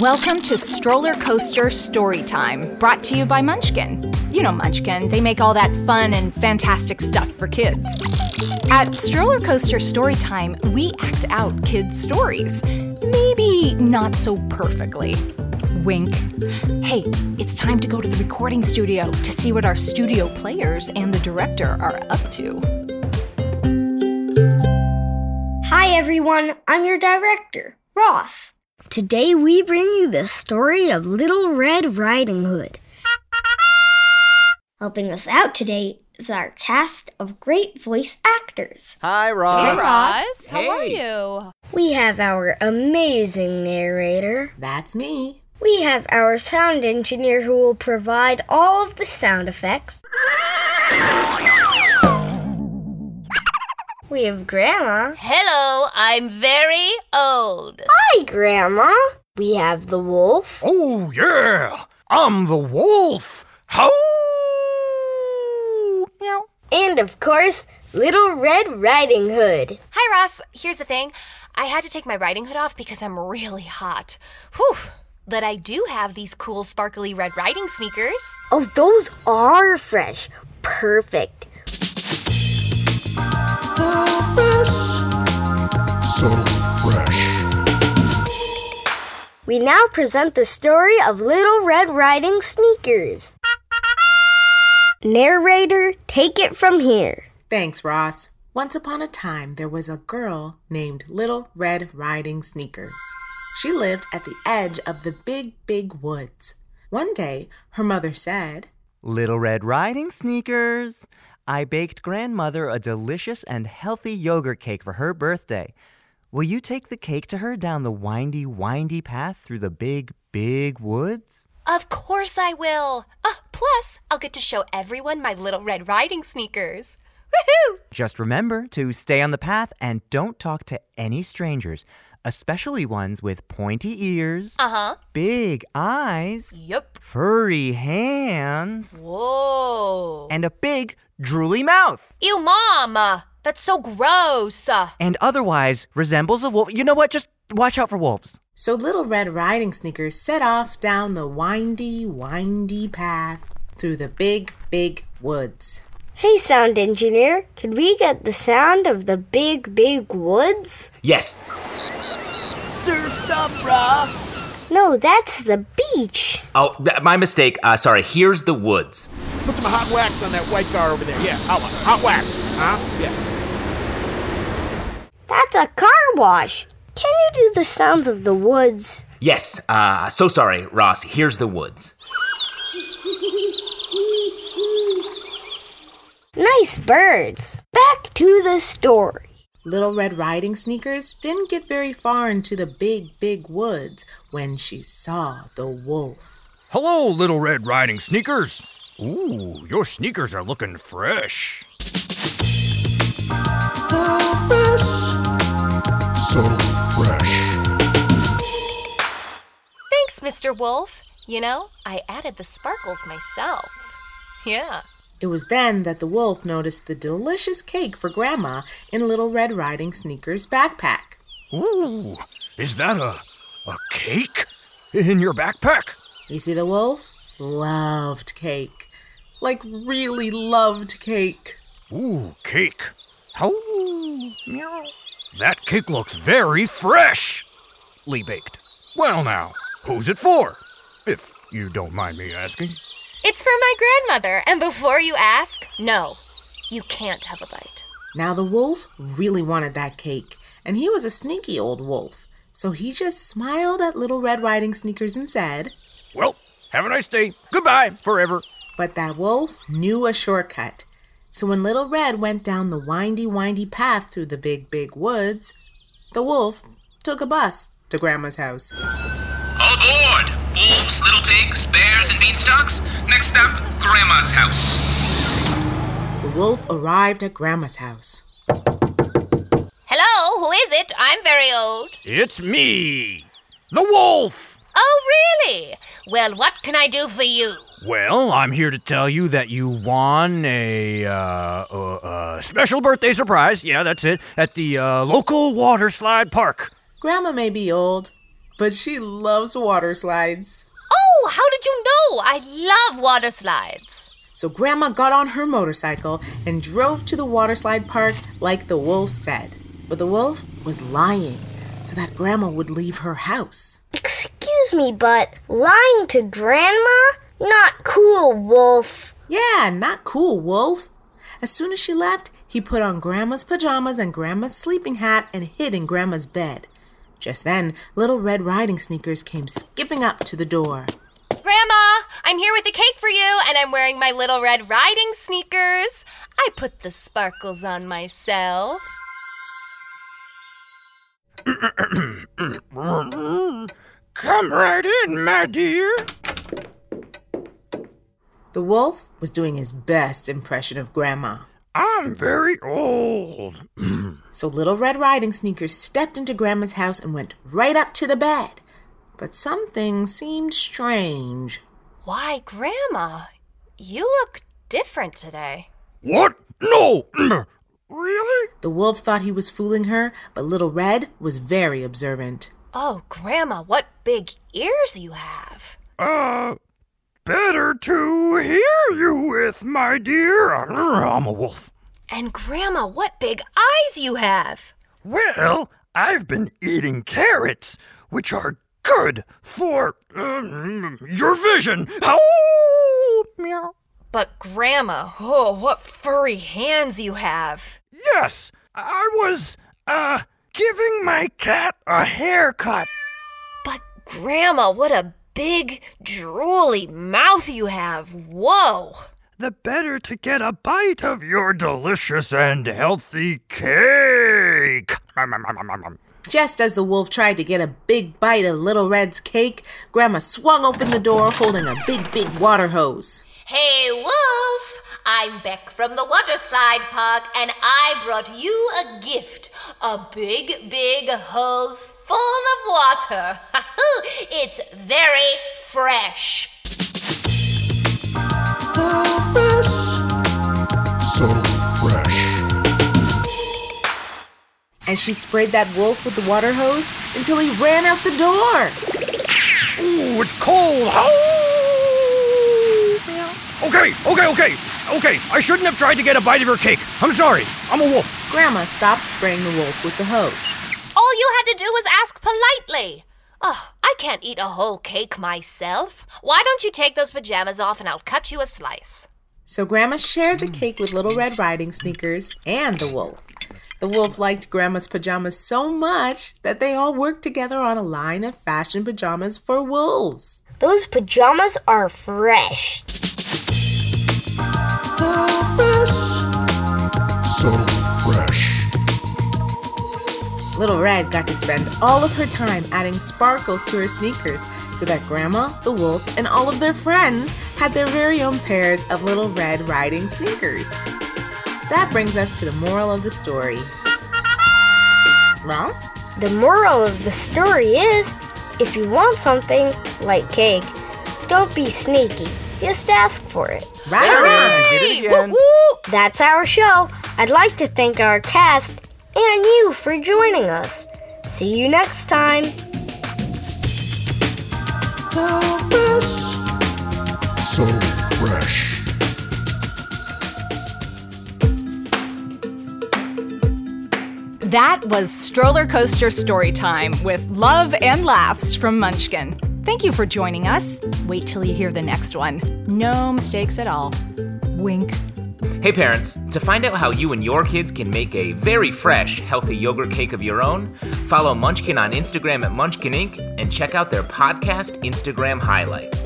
Welcome to Stroller Coaster Story Time, brought to you by Munchkin. You know Munchkin, they make all that fun and fantastic stuff for kids. At Stroller Coaster Story Time, we act out kids' stories. Maybe not so perfectly. Wink. Hey, it's time to go to the recording studio to see what our studio players and the director are up to. Hi everyone, I'm your director, Ross. Today we bring you the story of Little Red Riding Hood. Helping us out today is our cast of great voice actors. Hi, Ross. Hey, Ross. How Hey. are you? We have our amazing narrator. That's me. We have our sound engineer who will provide all of the sound effects. We have Grandma. Hello, I'm very old. Hi, Grandma. We have the wolf. Oh, yeah. I'm the wolf. How? Meow. And of course, Little Red Riding Hood. Hi, Ross. Here's the thing I had to take my riding hood off because I'm really hot. Whew. But I do have these cool, sparkly red riding sneakers. Oh, those are fresh. Perfect. So fresh. We now present the story of Little Red Riding Sneakers. Narrator, take it from here. Thanks, Ross. Once upon a time, there was a girl named Little Red Riding Sneakers. She lived at the edge of the big, big woods. One day, her mother said, Little Red Riding Sneakers. I baked grandmother a delicious and healthy yogurt cake for her birthday. Will you take the cake to her down the windy, windy path through the big, big woods? Of course I will. Ah, plus, I'll get to show everyone my little red riding sneakers. Woohoo! Just remember to stay on the path and don't talk to any strangers, especially ones with pointy ears, Uh huh. big eyes, Yep. furry hands, Whoa. and a big, drooly mouth. Ew, Mom. That's so gross. And otherwise resembles a wolf. You know what? Just watch out for wolves. So Little Red Riding Sneakers set off down the windy, windy path through the big, big woods. Hey, sound engineer, could we get the sound of the big, big woods? Yes. Surf's up, brah. No, that's the beach. Oh, th- my mistake. Uh, sorry. Here's the woods. Put some hot wax on that white car over there. Yeah, hot, hot wax. Huh? Yeah. That's a car wash. Can you do the sounds of the woods? Yes. Uh, so sorry, Ross. Here's the woods. Nice birds. Back to the story. Little Red Riding Sneakers didn't get very far into the big, big woods when she saw the wolf. Hello, Little Red Riding Sneakers. Ooh, your sneakers are looking fresh. So fresh. So fresh. thanks, Mr. Wolf. You know, I added the sparkles myself. Yeah. It was then that the wolf noticed the delicious cake for Grandma in Little Red Riding Sneakers' backpack. Ooh, is that a a cake in your backpack? You see, the wolf loved cake. Like, really loved cake. Ooh, cake. How? Meow. That cake looks very fresh, freshly baked. Well, now, who's it for? If you don't mind me asking. It's for my grandmother, and before you ask, no, you can't have a bite. Now, the wolf really wanted that cake, and he was a sneaky old wolf. So he just smiled at Little Red Riding Sneakers and said, Well, have a nice day. Goodbye, forever. But that wolf knew a shortcut. So when Little Red went down the windy, windy path through the big, big woods, the wolf took a bus to Grandma's house. All aboard! Wolves, little pigs, bears, and beanstalks. Next stop, Grandma's house. The wolf arrived at Grandma's house. Hello, who is it? I'm very old. It's me, the wolf. Oh, really? Well, what can I do for you? Well, I'm here to tell you that you won a uh, uh, uh, special birthday surprise. Yeah, that's it. At the uh, local water slide park. Grandma may be old, but she loves water slides. Oh, how did you know? I love water slides. So Grandma got on her motorcycle and drove to the water slide park like the wolf said. But the wolf was lying so that Grandma would leave her house. Excuse me, but lying to Grandma? Not cool, Wolf. Yeah, not cool, Wolf. As soon as she left, he put on Grandma's pajamas and Grandma's sleeping hat and hid in Grandma's bed. Just then, Little Red Riding Sneakers came skipping up to the door. Grandma, I'm here with a cake for you, and I'm wearing my little red riding sneakers. I put the sparkles on myself. Come right in, my dear. The wolf was doing his best impression of Grandma. I'm very old. So Little Red Riding Sneakers stepped into Grandma's house and went right up to the bed. But something seemed strange. Why, Grandma, you look different today. What? No! Really? The wolf thought he was fooling her, but Little Red was very observant. Oh, Grandma, what big ears you have. Uh, better to hear you with, my dear. I'm a wolf. And Grandma, what big eyes you have. Well, I've been eating carrots, which are good for um, your vision. Oh, meow. But Grandma, oh, what furry hands you have. Yes, I was, uh, giving my cat a haircut. But Grandma, what a big, drooly mouth you have. Whoa. The better to get a bite of your delicious and healthy cake. Just as the wolf tried to get a big bite of Little Red's cake, Grandma swung open the door holding a big, big water hose. Hey, Wolf! I'm Beck from the water slide park, and I brought you a gift a big, big hose full of water. it's very fresh. So fresh. So fresh. And she sprayed that wolf with the water hose until he ran out the door. Ooh, it's cold. Oh. Okay, okay, okay, okay. I shouldn't have tried to get a bite of your cake. I'm sorry. I'm a wolf. Grandma stopped spraying the wolf with the hose. All you had to do was ask politely. Oh, I can't eat a whole cake myself. Why don't you take those pajamas off and I'll cut you a slice? So Grandma shared the cake with Little Red Riding Sneakers and the wolf. The wolf liked Grandma's pajamas so much that they all worked together on a line of fashion pajamas for wolves. Those pajamas are fresh. So fresh. So fresh. Little Red got to spend all of her time adding sparkles to her sneakers so that Grandma, the wolf, and all of their friends had their very own pairs of Little Red Riding Sneakers. That brings us to the moral of the story. Ross? The moral of the story is if you want something, like cake, don't be sneaky. Just ask for it. Right on! Did it again. That's our show. I'd like to thank our cast and you for joining us. See you next time. So fresh. So fresh. That was Stroller Coaster Story Time with love and laughs from Munchkin. Thank you for joining us. Wait till you hear the next one. No mistakes at all. Wink. Hey parents, to find out how you and your kids can make a very fresh, healthy yogurt cake of your own, follow Munchkin on Instagram at Munchkin Inc. and check out their podcast Instagram highlight.